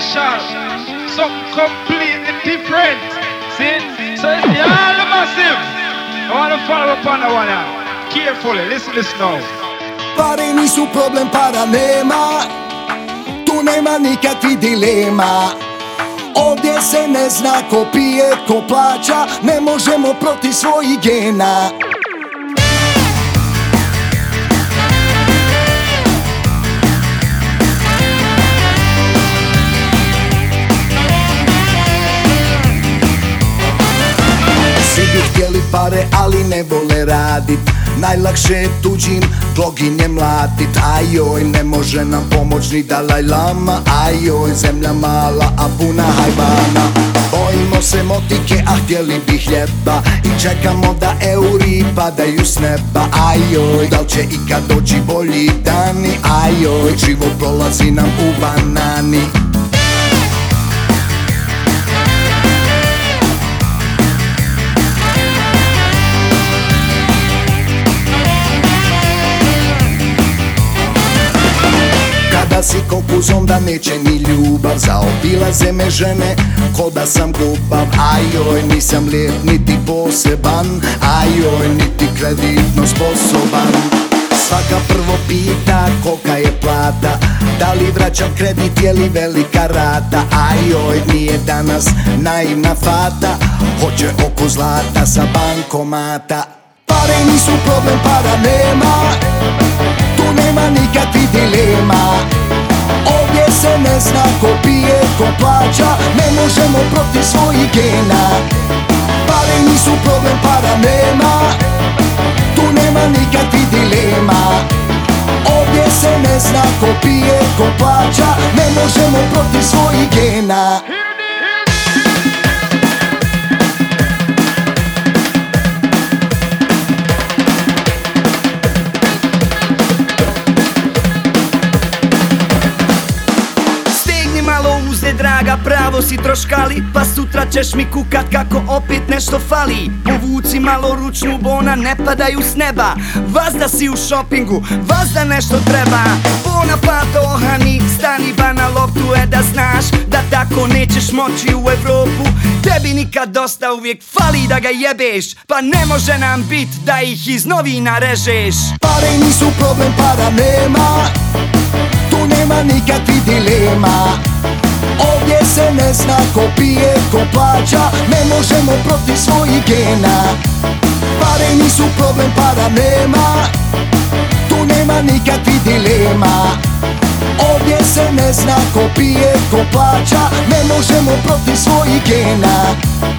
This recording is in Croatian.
special. Something completely different. See? So it's the all massive. I want to follow up on that one now. Carefully, listen this now. Pare nisu problem, para nema Tu nema nikakvih dilema Ovdje se ne zna ko pije, ko plaća Ne možemo protiv svojih gena pare, ali ne vole radit. Najlakše tuđim gloginje mlatit. Ajoj, ne može nam pomoć ni Dalaj Lama. Ajoj, zemlja mala, a puna hajvana Bojimo se motike, a htjeli bi hljeba. I čekamo da euri padaju s neba. Ajoj, da li će ikad doći bolji dani? Ajoj, život prolazi nam u banani Kada si kokuz onda neće ni ljubav Zaobilaze me žene. Ko da sam glupav Ajoj nisam lijep niti poseban. Ajoj niti kreditno sposoban. Svaka prvo pita kolika je plata. Da li vraćam kredit je li velika rata? Ajoj nije danas naivna fata. Hoće oko zlata sa bankomata. Pare nisu problem, para nema. Tu nema se zna ko pije, ko plaća Ne možemo protiv svojih gena. Pare nisu problem, para nema Tu nema nikakvih dilema. Ovdje se ne zna ko pije, ko plaća Ne možemo protiv svojih gena uzde draga, pravo si troškali Pa sutra ćeš mi kukat kako opet nešto fali. Povuci malo ručnu, bona ne padaju s neba. Vazda si u šopingu, vazda nešto treba. Bona pato ohani, stani ba na loptu E da znaš da tako nećeš moći u Evropu. Tebi nikad dosta uvijek fali da ga jebeš Pa ne može nam bit da ih iz novina režeš. Pare nisu problem, para nema. Tu nema nikakvih dilema se ne zna ko pije, ko plaća Ne možemo protiv svojih gena. Pare nisu problem, para nema Tu nema nikakvih dilema. Ovdje se ne zna ko pije, ko plaća Ne možemo protiv svojih gena